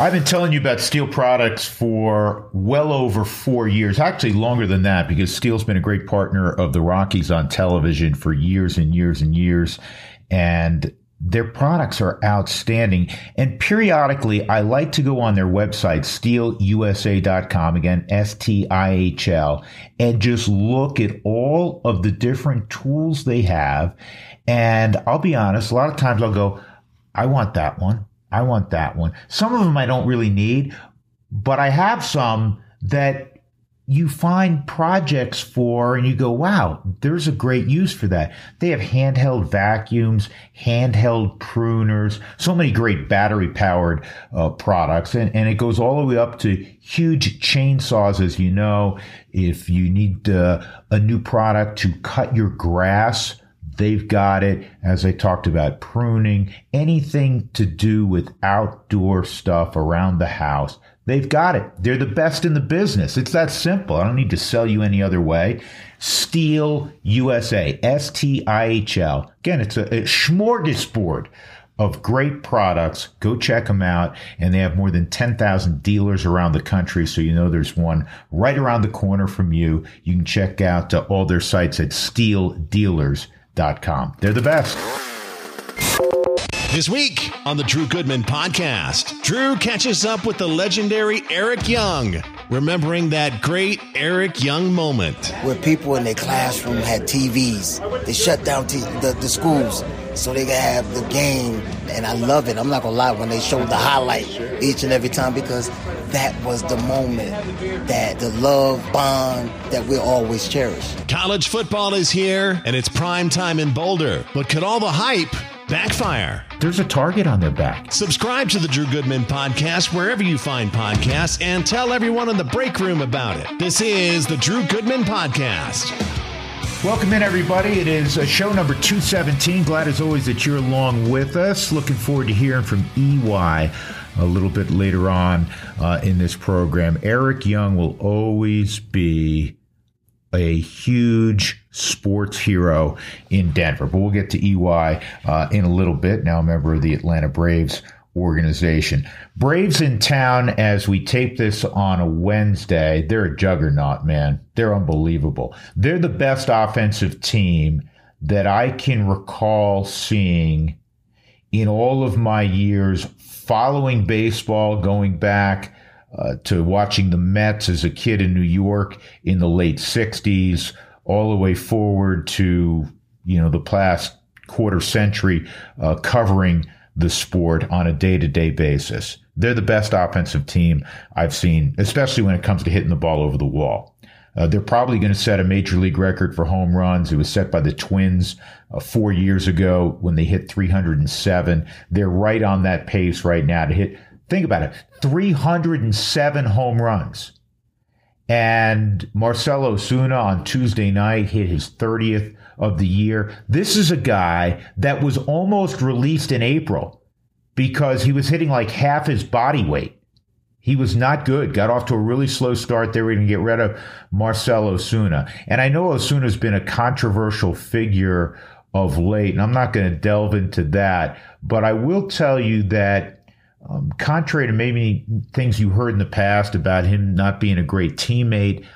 I've been telling you about Stihl products for well over four years, actually longer than that, because Stihl's been a great partner of the Rockies on television for years and years and years. And their products are outstanding. And periodically, I like to go on their website, stihlusa.com, again, S T I H L, and just look at all of the different tools they have. And I'll be honest, a lot of times I'll go, I want that one. I want that one. Some of them I don't really need, but I have some that you find projects for and you go, wow, there's a great use for that. They have handheld vacuums, handheld pruners, so many great battery powered uh, products. And, and it goes all the way up to huge chainsaws, as you know. If you need uh, a new product to cut your grass, They've got it, as I talked about, pruning, anything to do with outdoor stuff around the house. They've got it. They're the best in the business. It's that simple. I don't need to sell you any other way. Stihl USA, S T I H L. Again, it's a, a smorgasbord of great products. Go check them out. And they have more than 10,000 dealers around the country. So you know there's one right around the corner from you. You can check out uh, all their sites at stihldealers.com com. They're the best. This week on the Drew Goodman podcast, Drew catches up with the legendary Eric Young, remembering that great Eric Young moment. Where people in their classroom had TVs, they shut down t- the, the schools so they could have the game. And I love it. I'm not gonna lie when they showed the highlight each and every time because that was the moment that the love bond that we'll always cherish. College football is here and it's prime time in Boulder, but could all the hype backfire? There's a target on their back. Subscribe to the Drew Goodman podcast wherever you find podcasts and tell everyone in the break room about it. This is the Drew Goodman podcast. Welcome in, everybody. It is uh, show number 217. Glad as always that you're along with us. Looking forward to hearing from EY a little bit later on uh, in this program. Eric Young will always be a huge sports hero in Denver, but we'll get to EY uh, in a little bit. Now, a member of the Atlanta Braves organization. Braves in town as we tape this on a Wednesday. They're a juggernaut, man. They're unbelievable. They're the best offensive team that I can recall seeing in all of my years following baseball, going back uh, to watching the Mets as a kid in New York in the late 60s, all the way forward to, you know, the past quarter century, uh, covering the sport on a day to day basis. They're the best offensive team I've seen, especially when it comes to hitting the ball over the wall. Uh, they're probably going to set a major league record for home runs. It was set by the Twins uh, four years ago when they hit 307. They're right on that pace right now to hit, think about it, 307 home runs. And Marcell Ozuna on Tuesday night hit his 30th of the year. This is a guy that was almost released in April because he was hitting like half his body weight. He was not good. Got off to a really slow start. They were going to get rid of Marcell Ozuna. And I know Ozuna's been a controversial figure of late, and I'm not going to delve into that. But I will tell you that, um, contrary to maybe things you heard in the past about him not being a great teammate,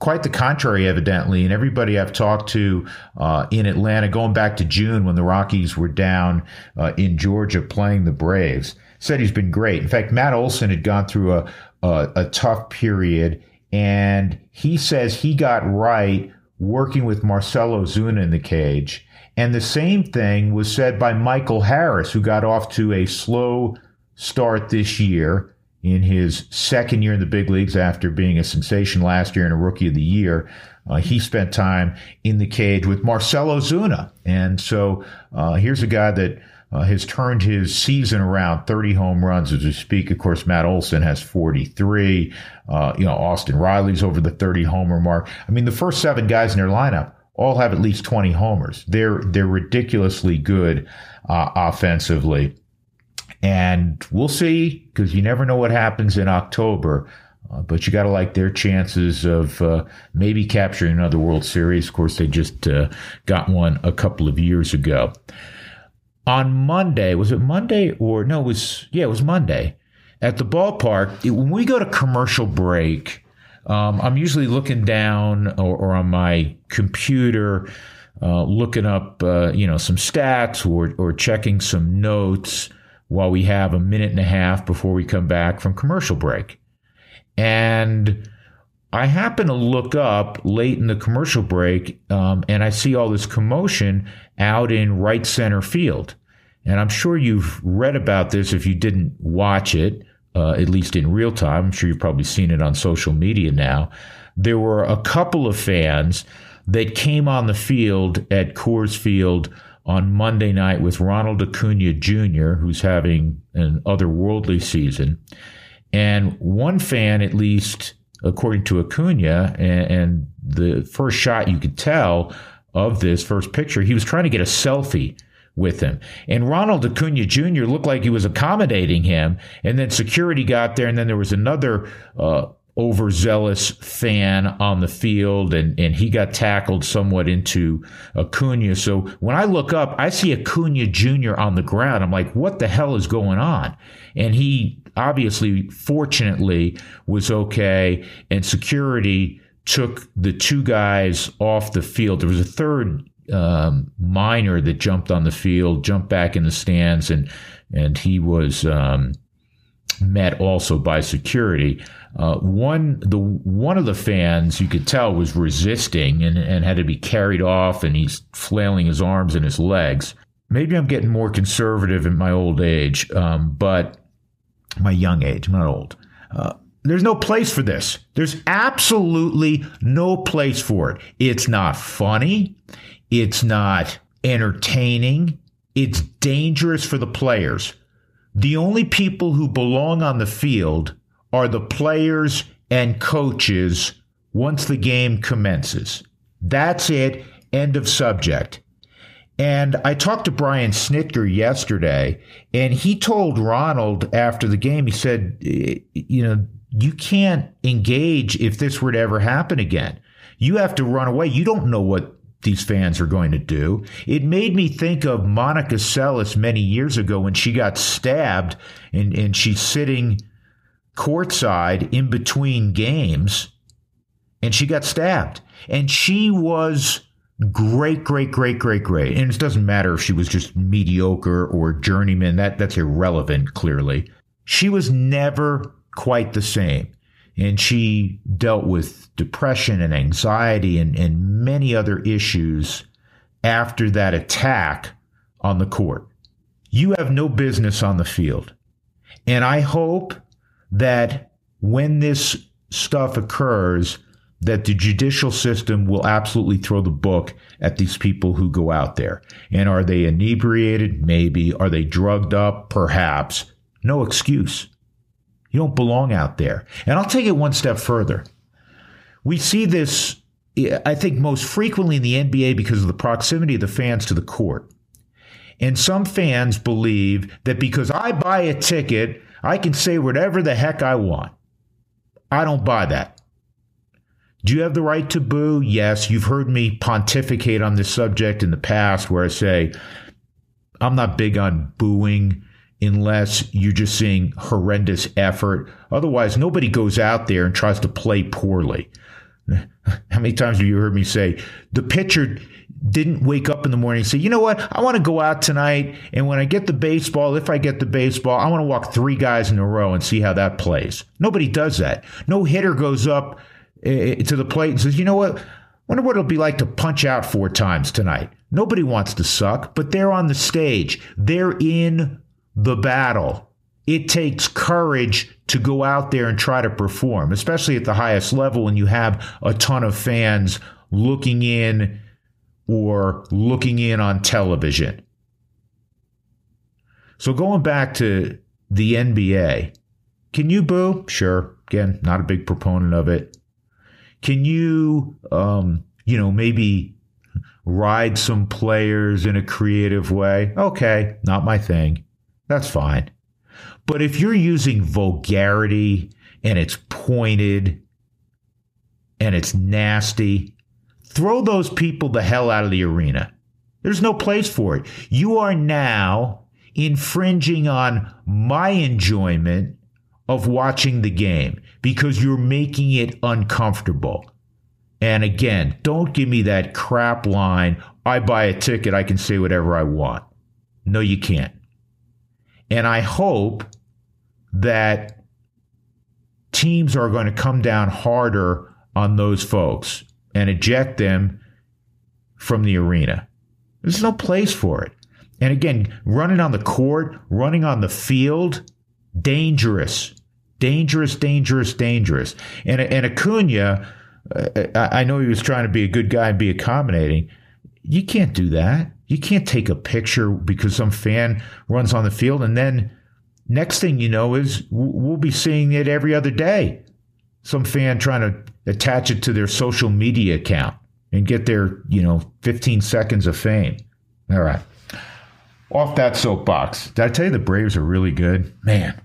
quite the contrary, evidently. And everybody I've talked to uh, in Atlanta, going back to June when the Rockies were down uh, in Georgia playing the Braves, said he's been great. In fact, Matt Olson had gone through a, a, a tough period, and he says he got right working with Marcell Ozuna in the cage. And the same thing was said by Michael Harris, who got off to a slow start this year in his second year in the big leagues after being a sensation last year and a rookie of the year. Uh, he spent time in the cage with Marcell Ozuna. And so uh, here's a guy that uh, has turned his season around 30 home runs as we speak. Of course, Matt Olson has 43. Uh, you know, Austin Riley's over the 30 homer mark. I mean, the first seven guys in their lineup all have at least 20 homers. They're, they're ridiculously good uh, offensively. And we'll see because you never know what happens in October. Uh, but you got to like their chances of uh, maybe capturing another World Series. Of course, they just uh, got one a couple of years ago. On Monday, was it Monday or no? It was yeah, it was Monday. at the ballpark, it, when we go to commercial break, um, I'm usually looking down or, or on my computer, uh, looking up, uh, you know, some stats or, or checking some notes while we have a minute and a half before we come back from commercial break. And I happen to look up late in the commercial break um, and I see all this commotion out in right center field. And I'm sure you've read about this if you didn't watch it, uh, at least in real time. I'm sure you've probably seen it on social media now. There were a couple of fans that came on the field at Coors Field on Monday night with Ronald Acuna Jr., who's having an otherworldly season. And one fan, at least according to Acuna, and, and the first shot you could tell of this first picture, he was trying to get a selfie with him. And Ronald Acuna Jr. looked like he was accommodating him. And then security got there, and then there was another uh, overzealous fan on the field, and, and he got tackled somewhat into Acuna. So when I look up, I see Acuna Jr. on the ground. I'm like, what the hell is going on? And he obviously, fortunately, was okay, and security took the two guys off the field. There was a third um, minor that jumped on the field, jumped back in the stands, and and he was um, met also by security. Uh, one the one of the fans you could tell was resisting and, and had to be carried off, and he's flailing his arms and his legs. Maybe I'm getting more conservative in my old age, um, but my young age, I'm not old. Uh, there's no place for this. There's absolutely no place for it. It's not funny. It's not entertaining. It's dangerous for the players. The only people who belong on the field are the players and coaches once the game commences. That's it. End of subject. And I talked to Brian Snitker yesterday, and he told Ronald after the game, he said, you know, you can't engage if this were to ever happen again. You have to run away. You don't know what these fans are going to do. It made me think of Monica Seles many years ago when she got stabbed and, and she's sitting courtside in between games and she got stabbed. And she was great, great, great, great, great. And it doesn't matter if she was just mediocre or journeyman. That that's irrelevant, clearly. She was never quite the same and she dealt with depression and anxiety and, and many other issues after that attack on the court. You have no business on the field. And I hope that when this stuff occurs, that the judicial system will absolutely throw the book at these people who go out there. And are they inebriated? Maybe. Are they drugged up? Perhaps. No excuse. You don't belong out there. And I'll take it one step further. We see this, I think, most frequently in the NBA because of the proximity of the fans to the court. And some fans believe that because I buy a ticket, I can say whatever the heck I want. I don't buy that. Do you have the right to boo? Yes. You've heard me pontificate on this subject in the past where I say, I'm not big on booing unless you're just seeing horrendous effort. Otherwise, nobody goes out there and tries to play poorly. How many times have you heard me say the pitcher didn't wake up in the morning and say, you know what, I want to go out tonight, and when I get the baseball, if I get the baseball, I want to walk three guys in a row and see how that plays. Nobody does that. No hitter goes up uh, to the plate and says, you know what, wonder what it'll be like to punch out four times tonight. Nobody wants to suck, but they're on the stage. They're in the battle. It takes courage to go out there and try to perform, especially at the highest level when you have a ton of fans looking in or looking in on television. So going back to the NBA, can you boo? Sure. Again, not a big proponent of it. Can you, um, you know, maybe ride some players in a creative way? Okay, not my thing. That's fine. But if you're using vulgarity and it's pointed and it's nasty, throw those people the hell out of the arena. There's no place for it. You are now infringing on my enjoyment of watching the game because you're making it uncomfortable. And again, don't give me that crap line. I buy a ticket, I can say whatever I want. No, you can't. And I hope that teams are going to come down harder on those folks and eject them from the arena. There's no place for it. And again, running on the court, running on the field, dangerous, dangerous, dangerous, dangerous. And, and Acuna, uh, I know he was trying to be a good guy and be accommodating. You can't do that. You can't take a picture because some fan runs on the field and then next thing you know is we'll be seeing it every other day. Some fan trying to attach it to their social media account and get their, you know, 15 seconds of fame. All right. Off that soapbox. Did I tell you the Braves are really good? Man.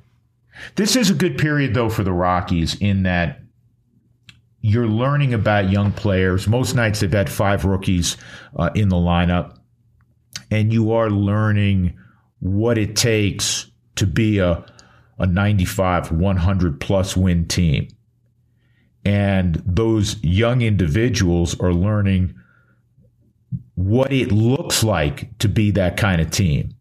This is a good period, though, for the Rockies in that you're learning about young players. Most nights they've had five rookies uh, in the lineup, and you are learning what it takes to be a, a 95, 100 plus win team. And those young individuals are learning what it looks like to be that kind of team.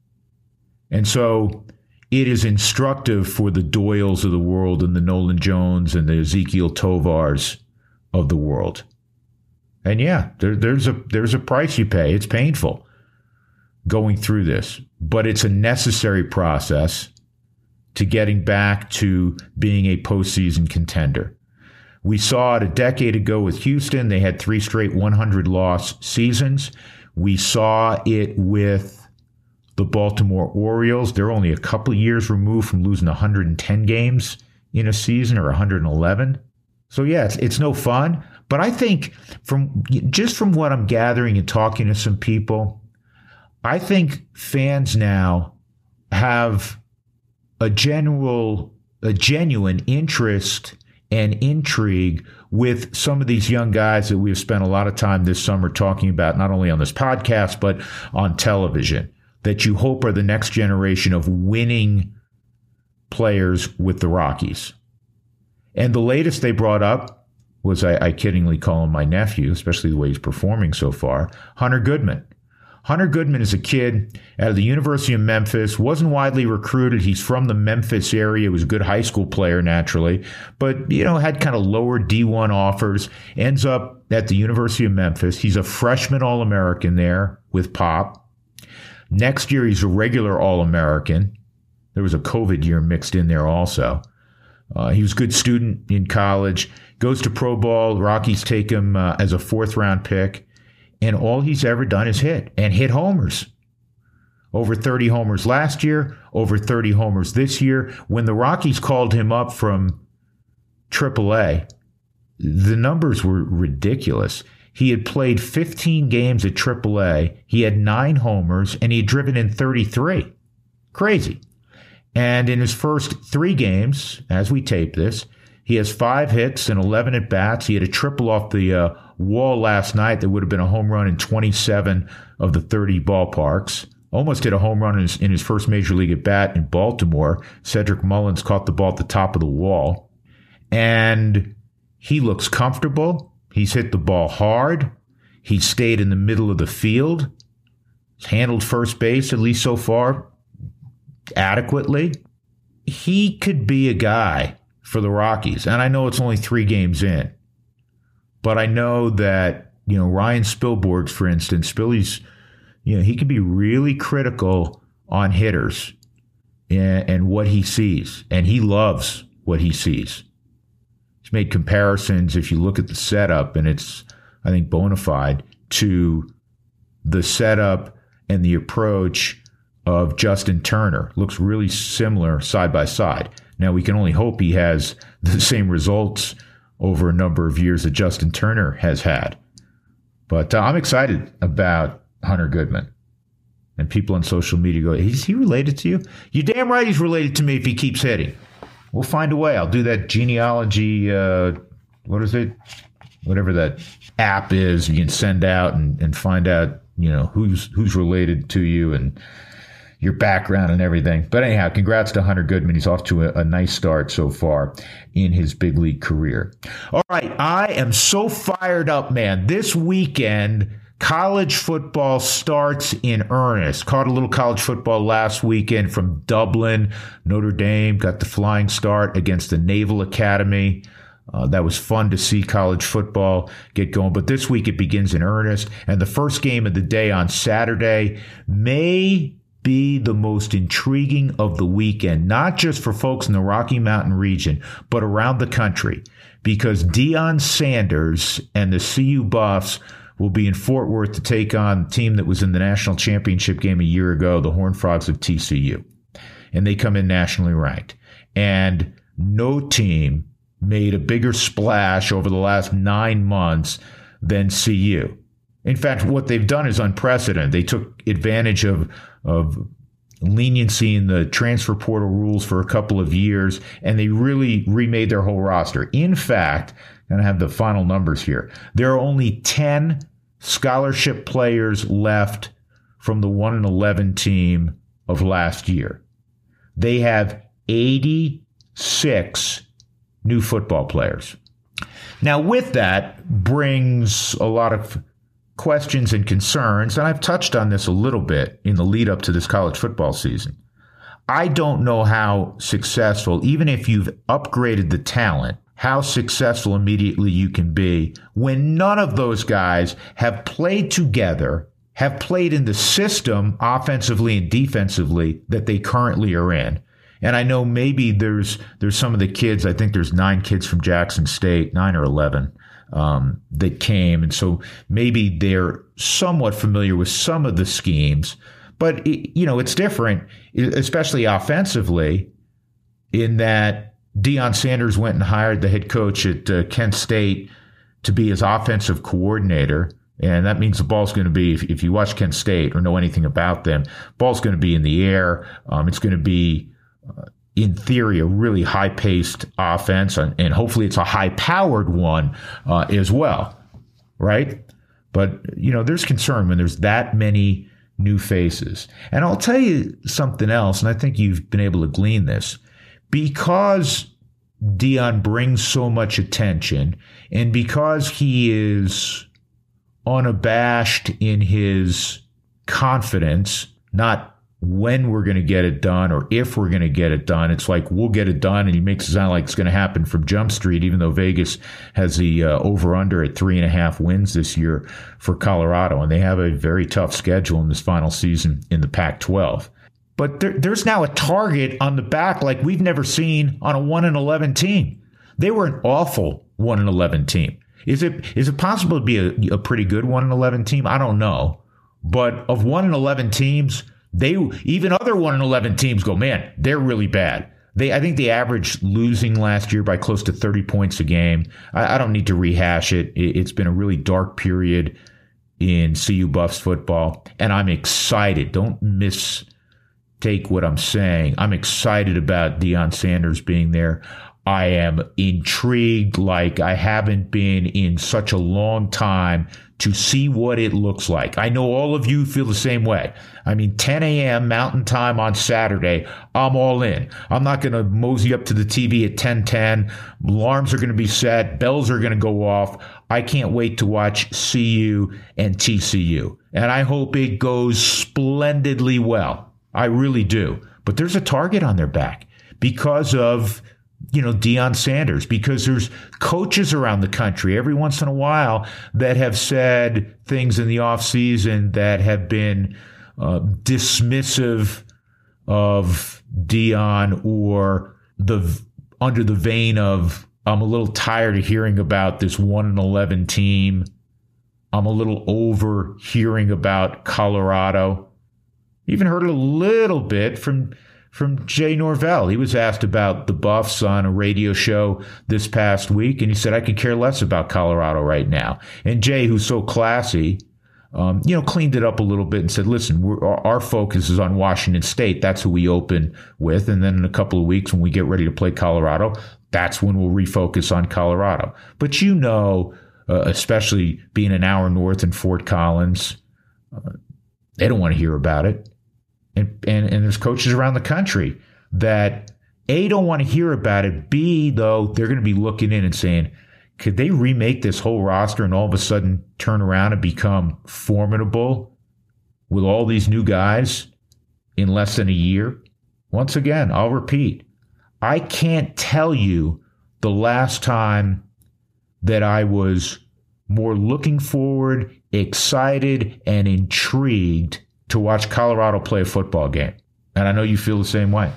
And so it is instructive for the Doyles of the world and the Nolan Jones and the Ezequiel Tovars of the world. And yeah, there, there's a there's a price you pay. It's painful going through this, but it's a necessary process to getting back to being a postseason contender. We saw it a decade ago with Houston. They had three straight 100 loss seasons. We saw it with the Baltimore Orioles. They're only a couple of years removed from losing 110 games in a season or 111. So yeah, it's, it's no fun. But I think from just from what I'm gathering and talking to some people, I think fans now have a general, a genuine interest and intrigue with some of these young guys that we've spent a lot of time this summer talking about, not only on this podcast, but on television, that you hope are the next generation of winning players with the Rockies. And the latest they brought up was I, I kiddingly call him my nephew, especially the way he's performing so far, Hunter Goodman. Hunter Goodman is a kid out of the University of Memphis, wasn't widely recruited. He's from the Memphis area, he was a good high school player naturally, but you know, had kind of lower D1 offers, ends up at the University of Memphis. He's a freshman All-American there with Pop. Next year he's a regular All-American. There was a COVID year mixed in there also. Uh, he was a good student in college, goes to pro ball. Rockies take him uh, as a fourth round pick and all he's ever done is hit and hit homers. Over 30 homers last year, over 30 homers this year. When the Rockies called him up from AAA, the numbers were ridiculous. He had played 15 games at AAA, he had nine homers, and he had driven in 33. Crazy. And in his first three games, as we tape this, he has five hits and 11 at bats. He had a triple off the uh, wall last night that would have been a home run in 27 of the 30 ballparks. Almost hit a home run in his, in his first major league at bat in Baltimore. Cedric Mullins caught the ball at the top of the wall. And he looks comfortable. He's hit the ball hard. He stayed in the middle of the field. He's handled first base, at least so far, adequately. He could be a guy for the Rockies. And I know it's only three games in, but I know that, you know, Ryan Spilborghs, for instance, Spilly's, you know, he can be really critical on hitters and, and what he sees. And he loves what he sees. He's made comparisons, if you look at the setup, and it's, I think, bona fide to the setup and the approach of Justin Turner. Looks really similar side by side. Now, we can only hope he has the same results over a number of years that Justin Turner has had. But uh, I'm excited about Hunter Goodman. And people on social media go, is he related to you? You damn right he's related to me if he keeps hitting. We'll find a way. I'll do that genealogy, uh, what is it? Whatever that app is, you can send out and, and find out, you know, who's who's related to you and your background and everything. But anyhow, congrats to Hunter Goodman. He's off to a, a, nice start so far in his big league career. All right, I am so fired up, man. This weekend, college football starts in earnest. Caught a little college football last weekend from Dublin. Notre Dame got the flying start against the Naval Academy. Uh, that was fun to see college football get going. But this week it begins in earnest. And the first game of the day on Saturday may be the most intriguing of the weekend, not just for folks in the Rocky Mountain region, but around the country, because Deion Sanders and the CU Buffs will be in Fort Worth to take on the team that was in the national championship game a year ago, the Horned Frogs of TCU. And they come in nationally ranked. And no team made a bigger splash over the last nine months than CU. In fact, what they've done is unprecedented. They took advantage of of leniency in the transfer portal rules for a couple of years, and they really remade their whole roster. In fact, and I have the final numbers here. There are only 10 scholarship players left from the 1 and 11 team of last year. They have 86 new football players. Now, with that brings a lot of questions and concerns, and I've touched on this a little bit in the lead up to this college football season. I don't know how successful, even if you've upgraded the talent, how successful immediately you can be when none of those guys have played together, have played in the system offensively and defensively that they currently are in. And I know maybe there's there's some of the kids. I think there's nine kids from Jackson State, nine or eleven, um, that came. And so maybe they're somewhat familiar with some of the schemes, but it, you know, it's different, especially offensively in that Deion Sanders went and hired the head coach at uh, Kent State to be his offensive coordinator. And that means the ball's going to be, if, if, you watch Kent State or know anything about them, ball's going to be in the air. Um, it's going to be uh, in theory, a really high paced offense, and, and, hopefully it's a high powered one uh, as well, right? But, you know, there's concern when there's that many new faces. And I'll tell you something else, and I think you've been able to glean this. Because Deion brings so much attention, and because he is unabashed in his confidence, not when we're going to get it done or if we're going to get it done. It's like we'll get it done, and he makes it sound like it's going to happen from Jump Street, even though Vegas has the uh, over under at three and a half wins this year for Colorado, and they have a very tough schedule in this final season in the Pac 12. But there, there's now a target on the back like we've never seen on a 1 and 11 team. They were an awful 1 and 11 team. Is it is it possible to be a, a pretty good 1 and 11 team? I don't know. But of 1 and 11 teams, they even other one and eleven teams go, man, they're really bad. They, I think they averaged losing last year by close to 30 points a game. I, I don't need to rehash it. it. It's been a really dark period in CU Buffs football, and I'm excited. Don't mistake what I'm saying. I'm excited about Deion Sanders being there. I am intrigued like I haven't been in such a long time to see what it looks like. I know all of you feel the same way. I mean, 10 a.m. Mountain Time on Saturday, I'm all in. I'm not going to mosey up to the TV at 10:10. Alarms are going to be set. Bells are going to go off. I can't wait to watch CU and TCU, and I hope it goes splendidly well. I really do. But there's a target on their back because of you know, Deion Sanders, because there's coaches around the country every once in a while that have said things in the offseason that have been uh, dismissive of Deion or the under the vein of I'm a little tired of hearing about this one and eleven team. I'm a little over hearing about Colorado. Even heard a little bit from from Jay Norvell. He was asked about the Buffs on a radio show this past week, and he said, I could care less about Colorado right now. And Jay, who's so classy, um, you know, cleaned it up a little bit and said, listen, our, our, focus is on Washington State. That's who we open with. And then in a couple of weeks, when we get ready to play Colorado, that's when we'll refocus on Colorado. But you know, uh, especially being an hour north in Fort Collins, uh, they don't want to hear about it and, and, and there's coaches around the country that A, don't want to hear about it. B, though, they're going to be looking in and saying, could they remake this whole roster and all of a sudden turn around and become formidable with all these new guys in less than a year? Once again, I'll repeat, I can't tell you the last time that I was more looking forward, excited, and intrigued to watch Colorado play a football game. And I know you feel the same way.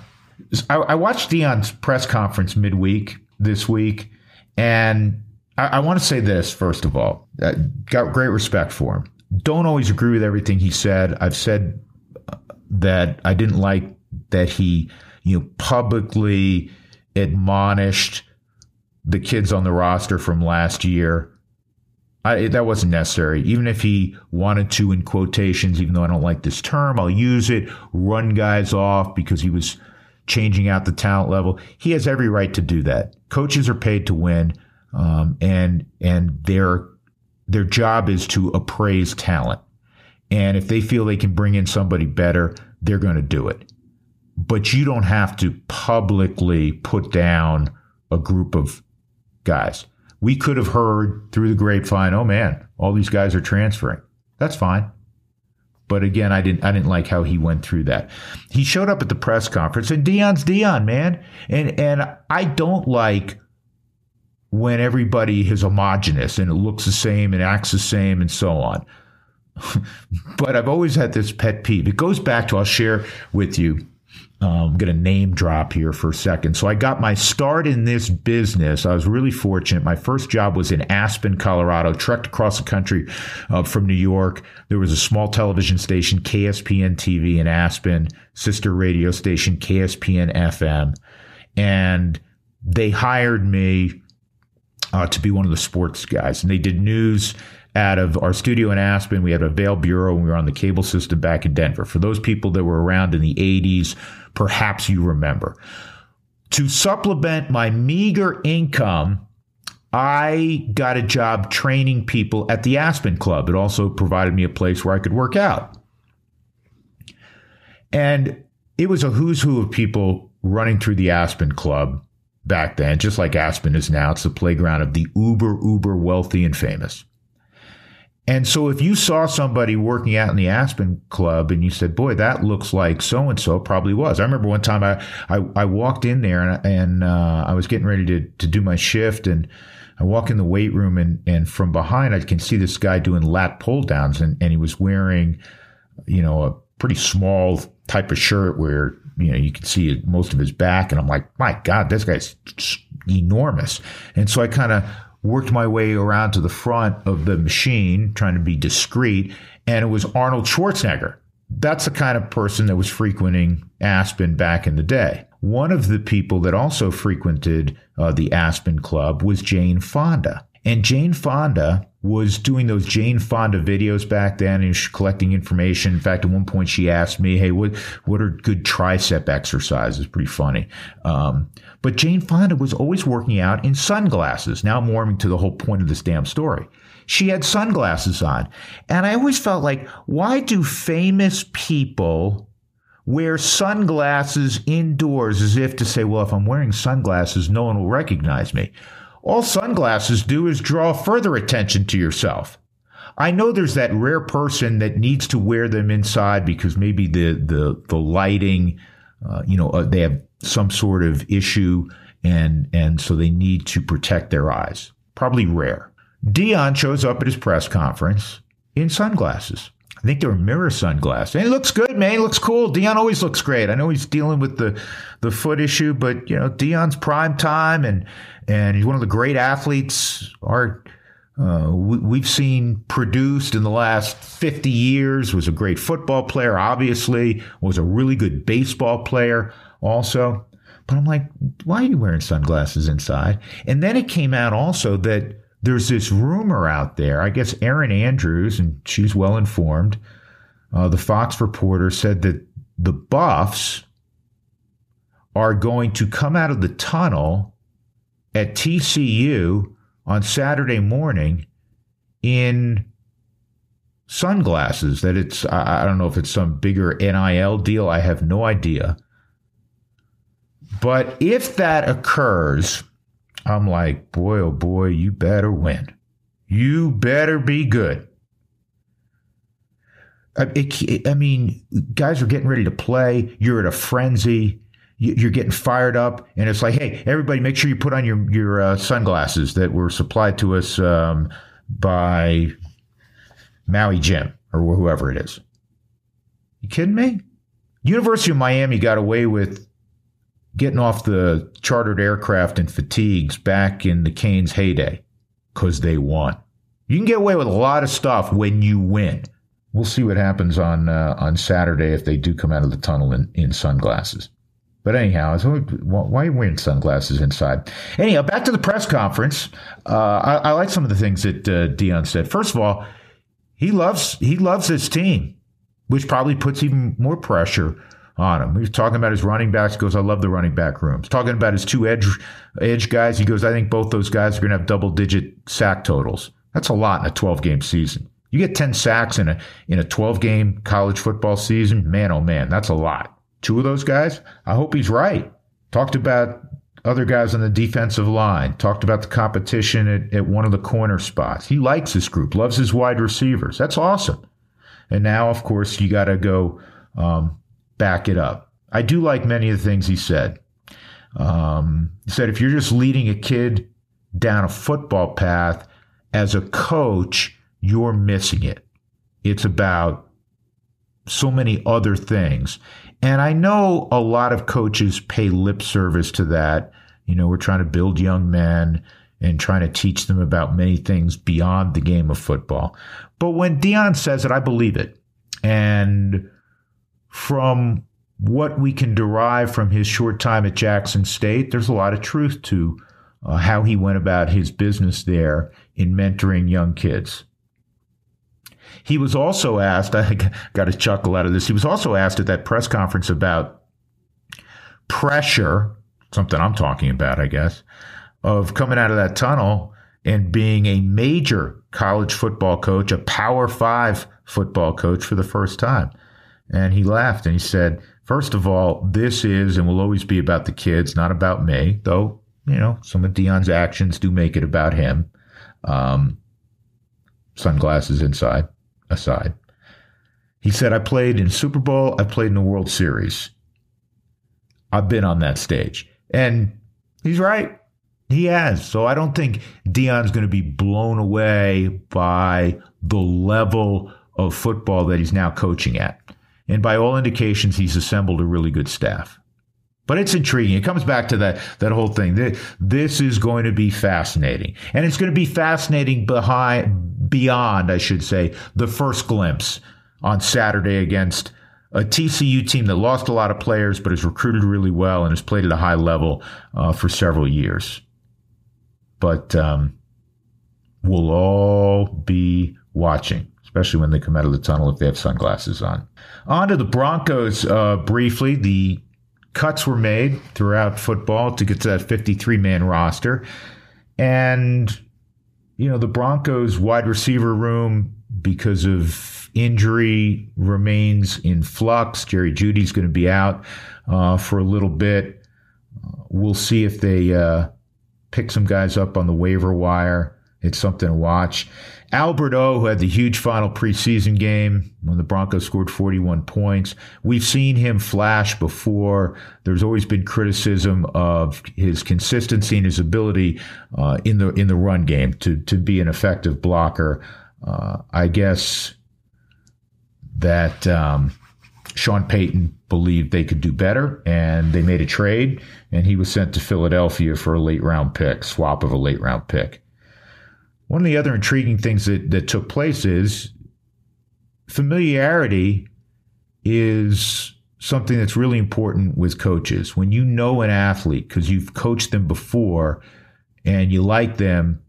I, I watched Deion's press conference midweek this week, and I, I want to say this first of all. I got great respect for him. Don't always agree with everything he said. I've said uh, that I didn't like that he, you know, publicly admonished the kids on the roster from last year. I, that wasn't necessary. Even if he wanted to, in quotations, even though I don't like this term, I'll use it, run guys off because he was changing out the talent level. He has every right to do that. Coaches are paid to win, um, and and their their job is to appraise talent. And if they feel they can bring in somebody better, they're going to do it. But you don't have to publicly put down a group of guys. We could have heard through the grapevine, oh man, all these guys are transferring. That's fine. But again, I didn't I didn't like how he went through that. He showed up at the press conference and Deion's Deion, man. And and I don't like when everybody is homogenous and it looks the same and acts the same and so on. but I've always had this pet peeve. It goes back to I'll share with you um, I'm going to name drop here for a second. So I got my start in this business. I was really fortunate. My first job was in Aspen, Colorado, trekked across the country uh, from New York. There was a small television station, KSPN TV in Aspen, sister radio station, KSPN FM. And they hired me uh, to be one of the sports guys. And they did news out of our studio in Aspen. We had a Vail Bureau and we were on the cable system back in Denver. For those people that were around in the 80s, perhaps you remember. To supplement my meager income, I got a job training people at the Aspen Club. It also provided me a place where I could work out. And it was a who's who of people running through the Aspen Club back then, just like Aspen is now. It's the playground of the uber, uber wealthy and famous. And so if you saw somebody working out in the Aspen Club and you said, boy, that looks like so and so, probably was. I remember one time I, I, I walked in there and, and uh, I was getting ready to, to do my shift and I walk in the weight room and, and from behind I can see this guy doing lat pull downs and, and he was wearing, you know, a pretty small type of shirt where, you know, you can see most of his back. And I'm like, my God, this guy's enormous. And so I kind of worked my way around to the front of the machine, trying to be discreet, and it was Arnold Schwarzenegger. That's the kind of person that was frequenting Aspen back in the day. One of the people that also frequented uh, the Aspen Club was Jane Fonda. And Jane Fonda was doing those Jane Fonda videos back then and she collecting information. In fact, at one point she asked me, Hey, what, what are good tricep exercises? Pretty funny. Um, but Jane Fonda was always working out in sunglasses. Now I'm warming to the whole point of this damn story. She had sunglasses on. And I always felt like, why do famous people wear sunglasses indoors as if to say, well, if I'm wearing sunglasses, no one will recognize me? All sunglasses do is draw further attention to yourself. I know there's that rare person that needs to wear them inside because maybe the the the lighting, uh, you know, uh, they have some sort of issue and and so they need to protect their eyes. Probably rare. Deion shows up at his press conference in sunglasses. I think they were mirror sunglasses. And he looks good, man. He looks cool. Deion always looks great. I know he's dealing with the, the foot issue, but you know, Deion's prime time and, and he's one of the great athletes our, uh, we, have seen produced in the last 50 years, was a great football player, obviously, was a really good baseball player also. But I'm like, why are you wearing sunglasses inside? And then it came out also that there's this rumor out there. I guess Erin Andrews, and she's well informed, uh, the Fox reporter said that the Buffs are going to come out of the tunnel at TCU on Saturday morning in sunglasses. That it's I, I don't know if it's some bigger NIL deal. I have no idea. But if that occurs, I'm like, boy, oh boy, you better win. You better be good. I, it, I mean, guys are getting ready to play. You're at a frenzy. You're getting fired up, and it's like, hey, everybody, make sure you put on your your uh, sunglasses that were supplied to us um, by Maui Jim or whoever it is. You kidding me? University of Miami got away with getting off the chartered aircraft and fatigues back in the Canes heyday because they won. You can get away with a lot of stuff when you win. We'll see what happens on uh, on Saturday if they do come out of the tunnel in, in sunglasses. But anyhow, why are you wearing sunglasses inside? Anyhow, back to the press conference. Uh, I, I, like some of the things that uh, Deion said. First of all, he loves he loves his team, which probably puts even more pressure on him. He was talking about his running backs. He goes, I love the running back rooms. Talking about his two edge edge guys. He goes, I think both those guys are going to have double digit sack totals. That's a lot in a 12 game season. You get 10 sacks in a in a 12 game college football season, man oh man, that's a lot. Two of those guys, I hope he's right. Talked about other guys on the defensive line, talked about the competition at, at one of the corner spots. He likes this group, loves his wide receivers. That's awesome. And now, of course, you got to go um, back it up. I do like many of the things he said. Um, he said if you're just leading a kid down a football path as a coach, you're missing it. It's about so many other things. And I know a lot of coaches pay lip service to that. You know, we're trying to build young men and trying to teach them about many things beyond the game of football. But when Deion says it, I believe it. And from what we can derive from his short time at Jackson State, there's a lot of truth to uh, how he went about his business there in mentoring young kids. He was also asked, I got a chuckle out of this, he was also asked at that press conference about pressure, something I'm talking about, I guess, of coming out of that tunnel and being a major college football coach, a power five football coach for the first time. And he laughed and he said, First of all, this is and will always be about the kids, not about me, though, you know, some of Deion's actions do make it about him. Um, sunglasses inside, aside. He said, I played in Super Bowl, I played in the World Series. I've been on that stage. And he's right. He has. So I don't think Deion's going to be blown away by the level of football that he's now coaching at. And by all indications, he's assembled a really good staff. But it's intriguing. It comes back to that, that whole thing. This is going to be fascinating. And it's going to be fascinating behind, beyond, I should say, the first glimpse on Saturday against a TCU team that lost a lot of players, but has recruited really well and has played at a high level uh, for several years. But um, we'll all be watching especially when they come out of the tunnel if they have sunglasses on. On to the Broncos uh, briefly. The cuts were made throughout football to get to that 53 man roster. And, you know, the Broncos wide receiver room, because of injury, remains in flux. Jerry Jeudy's going to be out uh, for a little bit. We'll see if they uh, pick some guys up on the waiver wire. It's something to watch. Albert O, who had the huge final preseason game when the Broncos scored 41 points. We've seen him flash before. There's always been criticism of his consistency and his ability uh, in the in the run game to to be an effective blocker. Uh, I guess that um, Sean Payton believed they could do better, and they made a trade, and he was sent to Philadelphia for a late round pick, swap of a late round pick. One of the other intriguing things that, that took place is familiarity is something that's really important with coaches. When you know an athlete because you've coached them before and you like them,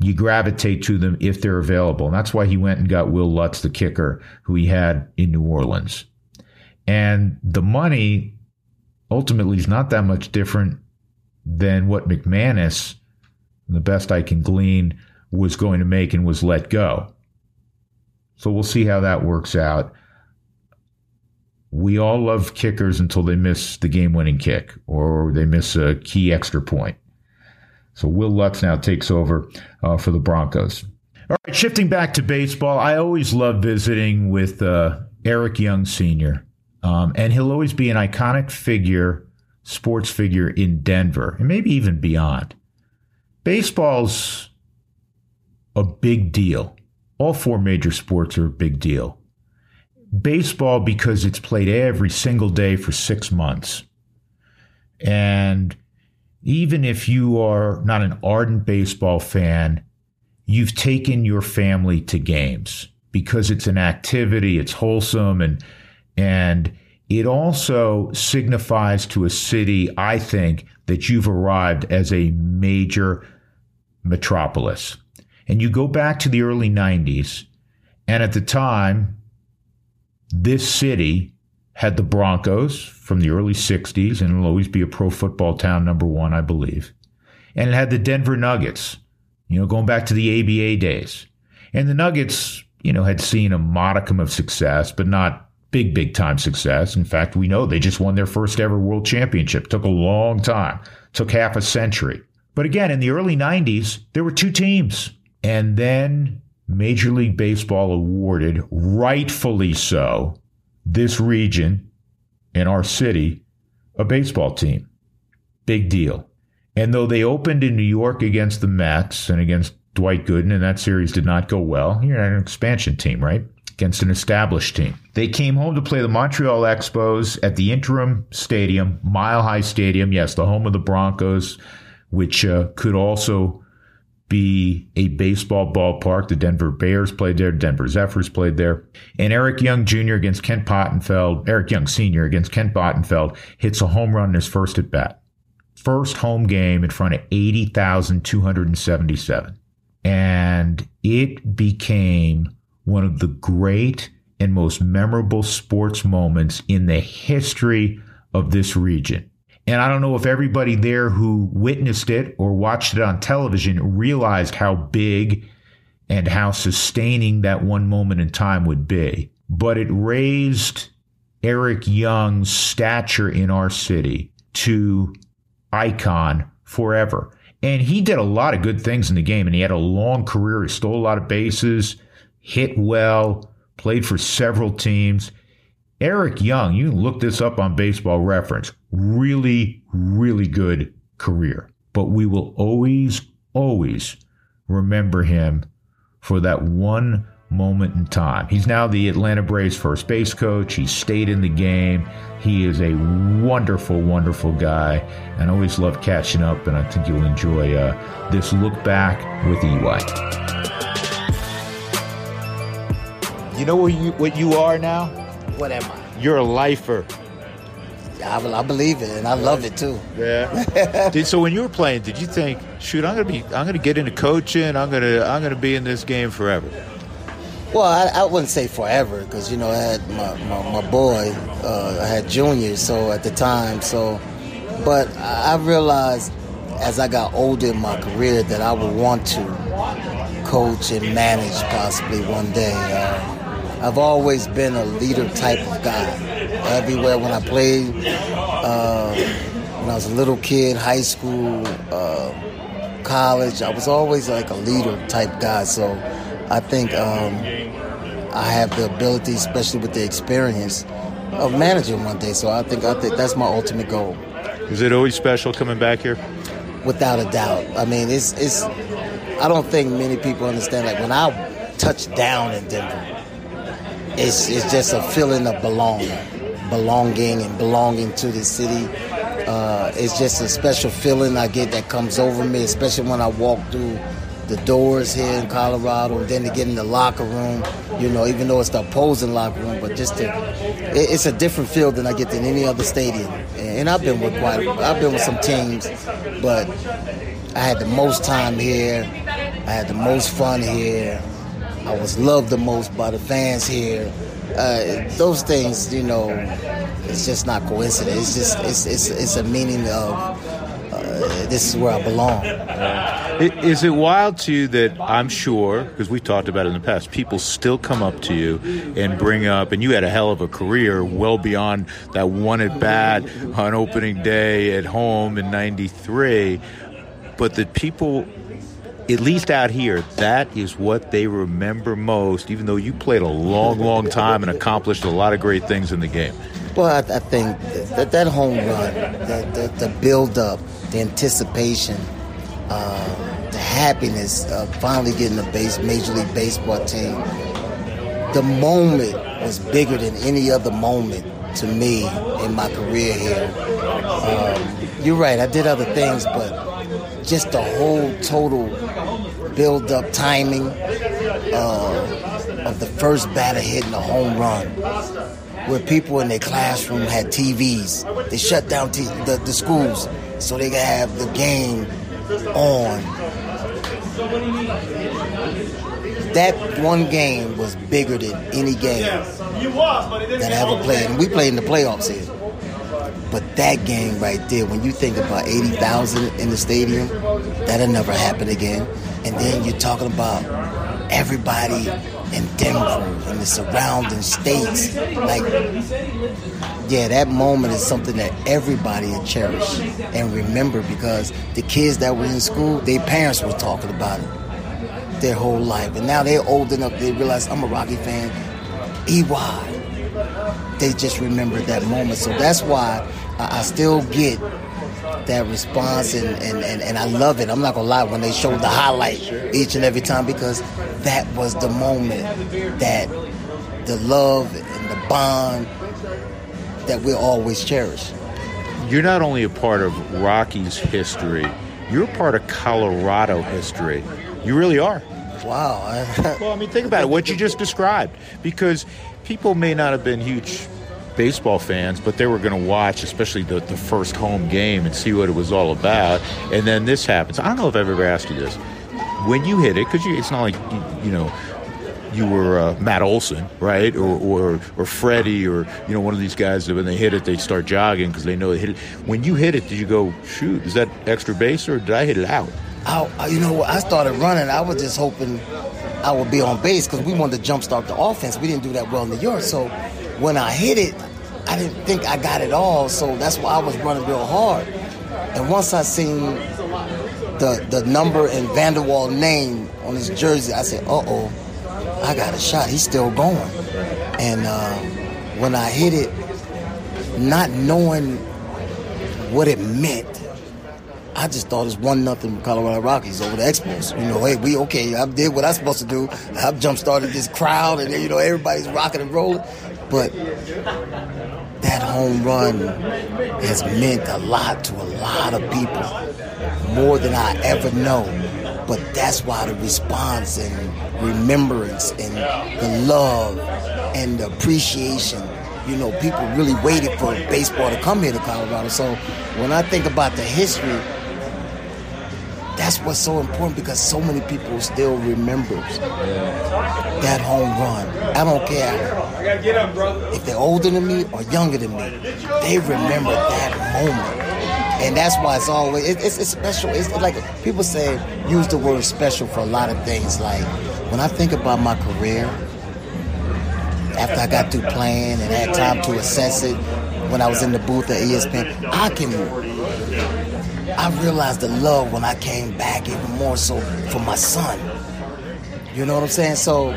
you gravitate to them if they're available. And that's why he went and got Will Lutz, the kicker, who he had in New Orleans. And the money ultimately is not that much different than what McManus the best I can glean, was going to make and was let go. So we'll see how that works out. We all love kickers until they miss the game winning kick or they miss a key extra point. So Will Lutz now takes over uh, for the Broncos. All right, shifting back to baseball, I always love visiting with uh, Eric Young Sr., um, and he'll always be an iconic figure, sports figure in Denver, and maybe even beyond. Baseball's a big deal. All four major sports are a big deal. Baseball, because it's played every single day for six months. And even if you are not an ardent baseball fan, you've taken your family to games because it's an activity, it's wholesome, and and it also signifies to a city, I think, that you've arrived as a major metropolis. And you go back to the early 90s, and at the time, this city had the Broncos from the early 60s, and it'll always be a pro football town, number one, I believe. And it had the Denver Nuggets, you know, going back to the ABA days. And the Nuggets, you know, had seen a modicum of success, but not big, big time success. In fact, we know they just won their first ever world championship. Took a long time, took half a century. But again, in the early 90s, there were two teams. And then Major League Baseball awarded, rightfully so, this region in our city a baseball team. Big deal. And though they opened in New York against the Mets and against Dwight Gooden, and that series did not go well, you're an expansion team, right? Against an established team. They came home to play the Montreal Expos at the interim stadium, Mile High Stadium. Yes, the home of the Broncos, which uh, could also be a baseball ballpark. The Denver Bears played there, Denver Zephyrs played there. And Eric Young Jr. against Kent Bottenfield, Eric Young Sr. against Kent Bottenfield hits a home run in his first at bat. First home game in front of 80,277. And it became one of the great and most memorable sports moments in the history of this region. And I don't know if everybody there who witnessed it or watched it on television realized how big and how sustaining that one moment in time would be. But it raised Eric Young's stature in our city to icon forever. And he did a lot of good things in the game, and he had a long career. He stole a lot of bases, hit well, played for several teams. Eric Young, you can look this up on baseball reference. Really, really good career. But we will always, always remember him for that one moment in time. He's now the Atlanta Braves first base coach. He stayed in the game. He is a wonderful, wonderful guy, and I always love catching up. And I think you'll enjoy uh, this look back with EY. You know what you what you are now? What am I? You're a lifer. I, I believe it, and I love it too. Yeah. did, so when you were playing, did you think, shoot, I'm gonna be, I'm gonna get into coaching. I'm gonna, I'm gonna be in this game forever. Well, I, I wouldn't say forever because you know I had my my, my boy, uh, I had juniors, so at the time, so. But I realized as I got older in my career that I would want to coach and manage possibly one day. Uh, I've always been a leader type of guy. Everywhere when I played, uh, when I was a little kid, high school, uh, college, I was always like a leader type guy. So I think um, I have the ability, especially with the experience, of managing one day. So I think I think that's my ultimate goal. Is it always special coming back here? Without a doubt. I mean, it's it's. I don't think many people understand. Like when I touched down in Denver, it's, it's just a feeling of belonging, belonging and belonging to the city. Uh, it's just a special feeling I get that comes over me, especially when I walk through the doors here in Colorado, and then to get in the locker room. You know, even though it's the opposing locker room, but just to, it, it's a different feel than I get in any other stadium. And I've been with quite, I've been with some teams, but I had the most time here. I had the most fun here. I was loved the most by the fans here. Uh, those things, you know, it's just not coincidence. It's just it's it's, it's a meaning of uh, this is where I belong. Is it wild to you that I'm sure, because we talked about it in the past, people still come up to you and bring up, and you had a hell of a career well beyond that one at bat on opening day at home in 93, but that people at least out here, that is what they remember most, even though you played a long, long time and accomplished a lot of great things in the game. Well, I, I think that, that home run, the, the, the build up, the anticipation, uh, the happiness of finally getting a base, Major League Baseball team, the moment was bigger than any other moment to me in my career here. Um, you're right, I did other things, but just the whole total build up timing uh, of the first batter hitting a home run, where people in their classroom had TVs. They shut down t- the, the schools so they could have the game on. That one game was bigger than any game that I ever played. And we played in the playoffs here. But that game right there, when you think about 80,000 in the stadium, that'll never happen again. And then you're talking about everybody in Denver and the surrounding states. Like, yeah, that moment is something that everybody will cherish and remember because the kids that were in school, their parents were talking about it their whole life. And now they're old enough, they realize I'm a Rocky fan. EY. They just remember that moment. So that's why I still get that response and, and, and, and, I love it. I'm not gonna lie when they show the highlight each and every time because that was the moment that the love and the bond that we'll always cherish. You're not only a part of Rocky's history, you're part of Colorado history. You really are. Wow. well, I mean, think about it, what you just described, because people may not have been huge baseball fans, but they were going to watch, especially the, the first home game, and see what it was all about. And then this happens. I don't know if I've ever asked you this. When you hit it, because it's not like, you, you know, you were uh, Matt Olson, right, or, or or Freddie, or you know one of these guys that when they hit it, they start jogging because they know they hit it. When you hit it, did you go shoot? Is that extra base or did I hit it out? I, you know, I started running. I was just hoping I would be on base because we wanted to jumpstart the offense. We didn't do that well in New York, so when I hit it, I didn't think I got it all, so that's why I was running real hard. And once I seen the the number and Vander Wal name on his jersey, I said, "Uh oh, I got a shot. He's still going." And uh, when I hit it, not knowing what it meant, I just thought it's one nothing Colorado Rockies over the Expos. You know, hey, we okay. I did what I am supposed to do. I jump started this crowd, and you know everybody's rocking and rolling. But that home run has meant a lot to a lot of people, more than I ever know. But that's why the response and remembrance and the love and the appreciation you know, people really waited for baseball to come here to Colorado. So when I think about the history that's what's so important because so many people still remember that home run. I don't care if they're older than me or younger than me. They remember that moment. And that's why it's always it's, it's special. It's like people say use the word special for a lot of things. Like when I think about my career, after I got through playing and had time to assess it, when I was in the booth at ESPN, I can I realized the love when I came back even more so for my son. You know what I'm saying? So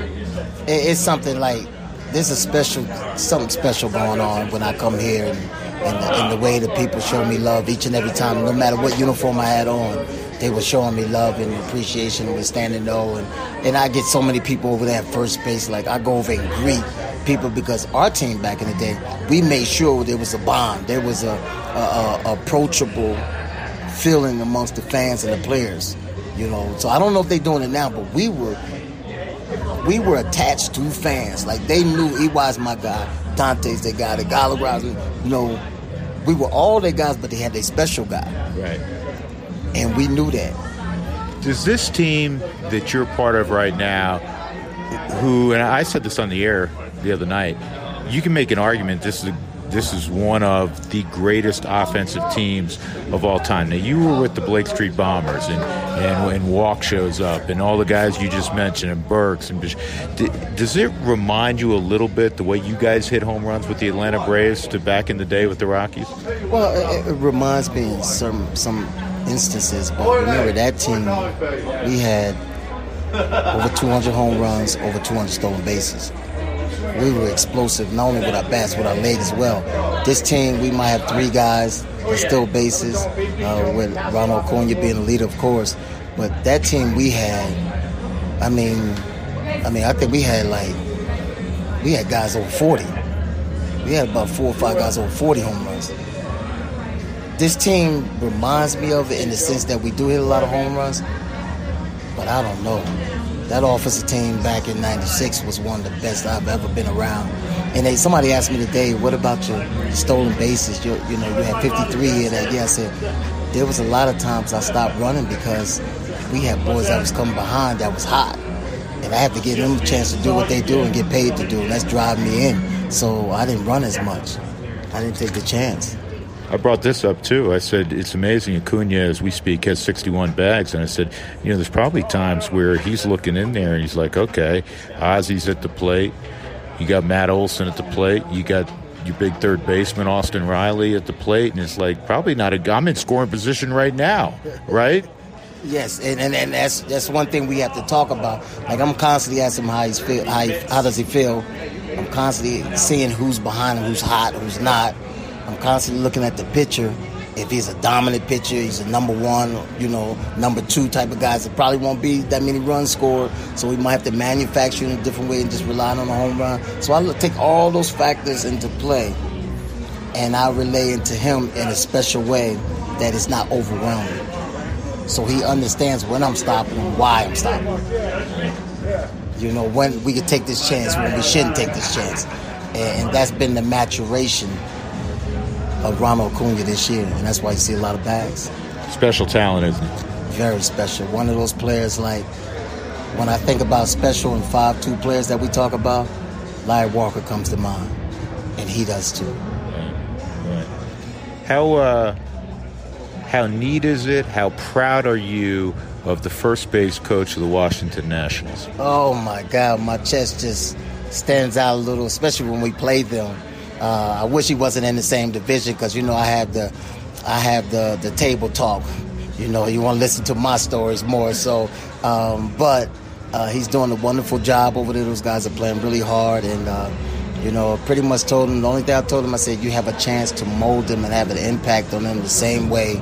it's something like there's a special, something special going on when I come here and, and, the, and the way the people show me love each and every time, no matter what uniform I had on they were showing me love and appreciation and standing no and and I get so many people over there at first base like I go over and greet people because our team back in the day we made sure there was a bond there was a, a, a approachable feeling amongst the fans and the players. You know, so I don't know if they're doing it now, but we were we were attached to fans. Like they knew EY's my guy, Dante's their guy, the Galarraga's, you know, we were all their guys, but they had their special guy. Right. And we knew that. Does this team that you're part of right now, who and I said this on the air the other night, you can make an argument this is a this is one of the greatest offensive teams of all time. Now, you were with the Blake Street Bombers, and, and, and Walk shows up, and all the guys you just mentioned, and Burks. and Does it remind you a little bit the way you guys hit home runs with the Atlanta Braves to back in the day with the Rockies? Well, it, it reminds me some, some instances, but remember that team, we had over 200 home runs, over 200 stolen bases. We were explosive, not only with our bats, with our legs as well. This team, we might have three guys that steal bases, uh, with Ronald Acuna being the leader, of course. But that team we had, I mean, I mean, I think we had like, we had guys over 40. We had about four or five guys over 40 home runs. This team reminds me of it in the sense that we do hit a lot of home runs, but I don't know. That offensive team back in '96 was one of the best I've ever been around. And they, somebody asked me today, "What about your stolen bases? You, you know, you had 53 here that year." I said, "There was a lot of times I stopped running because we had boys that was coming behind that was hot, and I had to give them a chance to do what they do and get paid to do, and that's drive me in. So I didn't run as much. I didn't take the chance." I brought this up too. I said it's amazing. Acuna, as we speak, has 61 bags, and I said, you know, there's probably times where he's looking in there and he's like, okay, Ozzie's at the plate. You got Matt Olson at the plate. You got your big third baseman Austin Riley at the plate, and it's like probably not a. I'm in scoring position right now, right? Yes, and, and, and that's that's one thing we have to talk about. Like I'm constantly asking him how he's feel, how, he, how does he feel. I'm constantly seeing who's behind him, who's hot, who's not. I'm constantly looking at the pitcher. If he's a dominant pitcher, he's a number one, you know, number two type of guys. It probably won't be that many runs scored, so we might have to manufacture in a different way and just rely on a home run. So I take all those factors into play, and I relay into him in a special way that is not overwhelming. So he understands when I'm stopping and why I'm stopping. You know, when we could take this chance, when we shouldn't take this chance. And that's been the maturation of Ronald Acuna this year, and that's why you see a lot of bags. Special talent, isn't it? Very special. One of those players, like when I think about special and five-tool players that we talk about, Larry Walker comes to mind, and he does too. Right. Right. How uh, how neat is it? How proud are you of the first base coach of the Washington Nationals? Oh my God, my chest just stands out a little, especially when we played them uh, I wish he wasn't in the same division because you know I have the I have the the table talk. You know, you want to listen to my stories more. So, um, but uh, he's doing a wonderful job over there. Those guys are playing really hard, and uh, you know, pretty much told him the only thing I told him I said you have a chance to mold them and have an impact on them the same way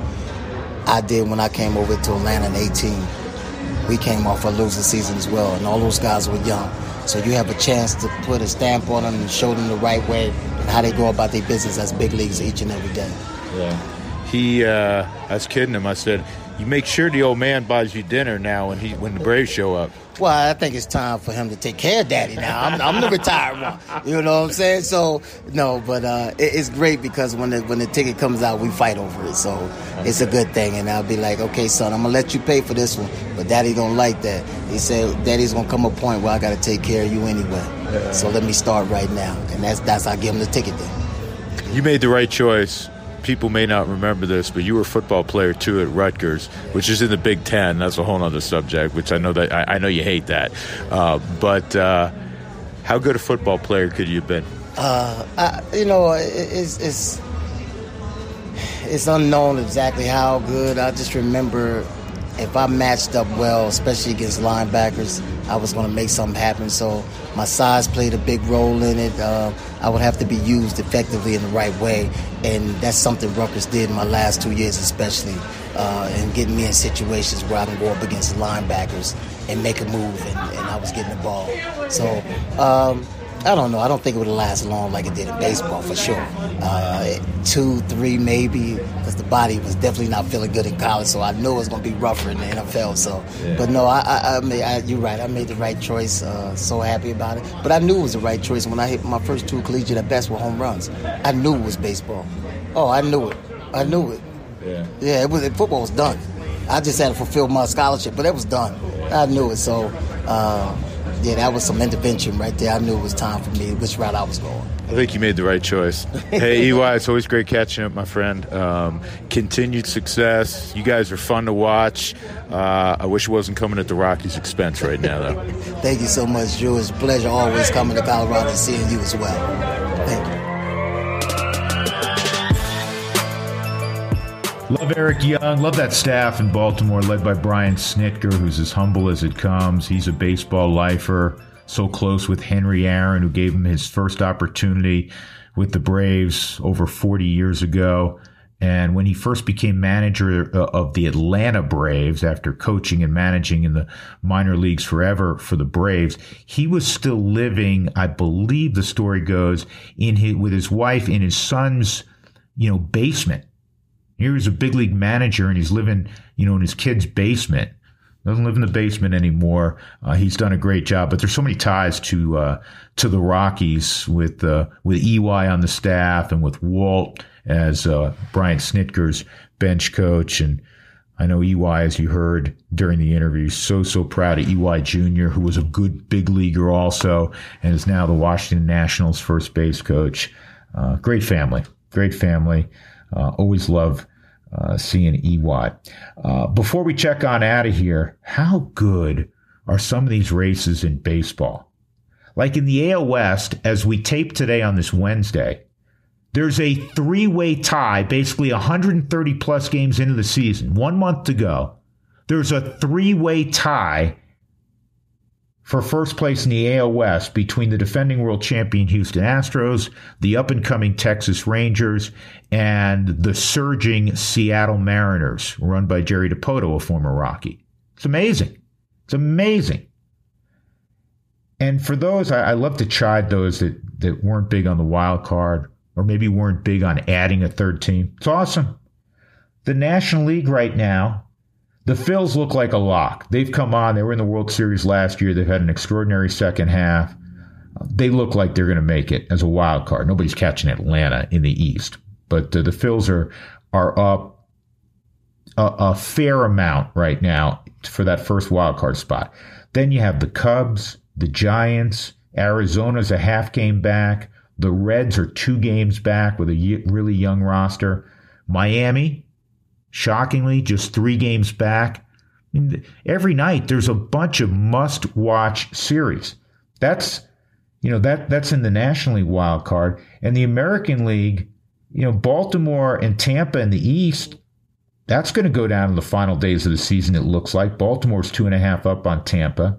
I did when I came over to Atlanta in 18. We came off a losing season as well, and all those guys were young. So you have a chance to put a stamp on them and show them the right way how they go about their business as big leagues each and every day. Yeah. He, uh, I was kidding him. I said, "You make sure the old man buys you dinner now when he when the Braves show up." Well, I think it's time for him to take care of Daddy now. I'm, I'm the retired one. You know what I'm saying? So no, but uh, it, it's great because when the when the ticket comes out, we fight over it. So okay. it's a good thing. And I'll be like, okay, son, I'm gonna let you pay for this one, but Daddy don't like that. He said, Daddy's gonna come a point where I gotta take care of you anyway. Yeah. So let me start right now, and that's that's I give him the ticket then. You made the right choice people may not remember this, but you were a football player too at Rutgers, which is in the Big Ten. That's a whole other subject, which I know that I, I know you hate that. Uh, but uh, how good a football player could you have been? Uh, I, you know, it's, it's it's unknown exactly how good. I just remember if I matched up well, especially against linebackers, I was going to make something happen. So my size played a big role in it. Uh, I would have to be used effectively in the right way, and that's something Rutgers did in my last two years, especially, uh, and getting me in situations where I can go up against linebackers and make a move, and, and I was getting the ball. So. Um, I don't know. I don't think it would last long like it did in baseball for sure. Uh, two, three, maybe, because the body was definitely not feeling good in college. So I knew it was going to be rougher in the NFL. So, yeah. but no, I, I, I made. I, you're right. I made the right choice. Uh, so happy about it. But I knew it was the right choice when I hit my first two collegiate at best were home runs. I knew it was baseball. Oh, I knew it. I knew it. Yeah. Yeah. It was. Football was done. I just had to fulfill my scholarship, but it was done. I knew it. So. Uh, yeah, that was some intervention right there. I knew it was time for me, which route I was going. I think you made the right choice. hey, EY, it's always great catching up, my friend. Um, continued success. You guys are fun to watch. Uh, I wish it wasn't coming at the Rockies' expense right now, though. Thank you so much, Drew. It's a pleasure always coming to Colorado and seeing you as well. Thank you. Love Eric Young. Love that staff in Baltimore, led by Brian Snitker, who's as humble as it comes. He's a baseball lifer, so close with Henry Aaron, who gave him his first opportunity with the Braves over 40 years ago. And when he first became manager uh, of the Atlanta Braves after coaching and managing in the minor leagues forever for the Braves, he was still living, I believe the story goes, in his, with his wife in his son's, you know, basement here he's a big league manager and he's living, you know, in his kid's basement. Doesn't live in the basement anymore. Uh, he's done a great job, but there's so many ties to uh, to the Rockies with uh, with EY on the staff and with Walt as uh, Brian Snitker's bench coach. And I know EY, as you heard during the interview, so so proud of EY Jr., who was a good big leaguer also, and is now the Washington Nationals first base coach. Uh, great family, great family. Uh, always love uh, seeing EY. Uh, before we check on out of here, how good are some of these races in baseball? Like in the AL West, as we tape today on this Wednesday, there's a three way tie, basically 130 plus games into the season, one month to go. There's a three way tie for first place in the AL West between the defending world champion Houston Astros, the up and coming Texas Rangers, and the surging Seattle Mariners, run by Jerry Dipoto, a former Rocky. It's amazing. It's amazing. And for those, I, I love to chide those that, that weren't big on the wild card or maybe weren't big on adding a third team. It's awesome. The National League right now the Phils look like a lock. They've come on. They were in the World Series last year. They've had an extraordinary second half. They look like they're going to make it as a wild card. Nobody's catching Atlanta in the East, but uh, the Phils are are up a, a fair amount right now for that first wild card spot. Then you have the Cubs, the Giants. Arizona's a half game back. The Reds are two games back with a really young roster. Miami, shockingly, just three games back. Every night there's a bunch of must watch series. That's you know that that's in the National League wild card and the American League. You know, Baltimore and Tampa in the East. That's going to go down in the final days of the season. It looks like Baltimore's two and a half up on Tampa.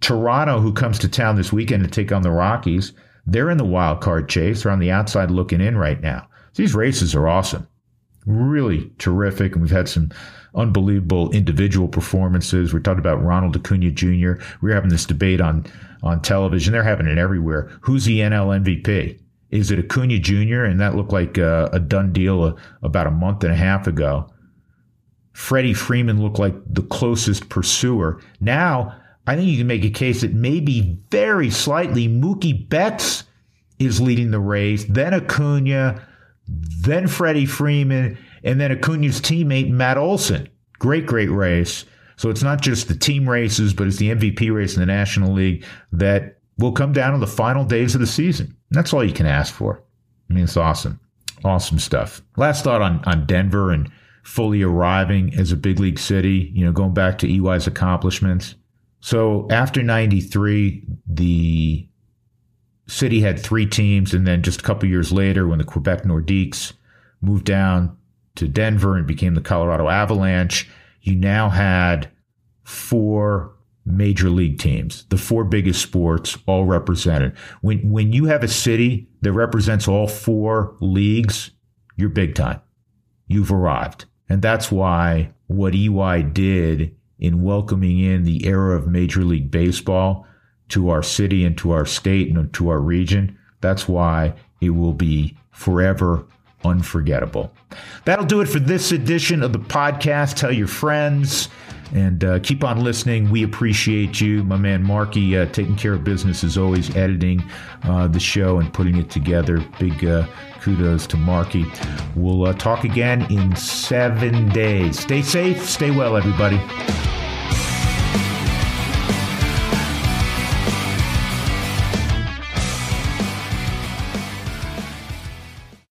Toronto, who comes to town this weekend to take on the Rockies, they're in the wild card chase. They're on the outside looking in right now. These races are awesome really terrific. And we've had some unbelievable individual performances. We talked about Ronald Acuna Jr. We are having this debate on, on television. They're having it everywhere. Who's the NL MVP? Is it Acuna Jr.? And that looked like a, a done deal a, about a month and a half ago. Freddie Freeman looked like the closest pursuer. Now, I think you can make a case that maybe very slightly Mookie Betts is leading the race, then Acuna, then Freddie Freeman, and then Acuna's teammate Matt Olson. Great, great race. So it's not just the team races, but it's the MVP race in the National League that will come down to the final days of the season. And that's all you can ask for. I mean, it's awesome. Awesome stuff. Last thought on, on Denver and fully arriving as a big league city, you know, going back to EY's accomplishments. So after 93, the City had three teams, and then just a couple years later, when the Quebec Nordiques moved down to Denver and became the Colorado Avalanche, you now had four major league teams, the four biggest sports, all represented. When when you have a city that represents all four leagues, you're big time. You've arrived. And that's why what EY did in welcoming in the era of Major League Baseball to our city and to our state and to our region. That's why it will be forever unforgettable. That'll do it for this edition of the podcast. Tell your friends and uh, keep on listening. We appreciate you. My man Marky uh, taking care of business as always, editing uh, the show and putting it together. Big uh, kudos to Marky. We'll uh, talk again in seven days. Stay safe, stay well, everybody.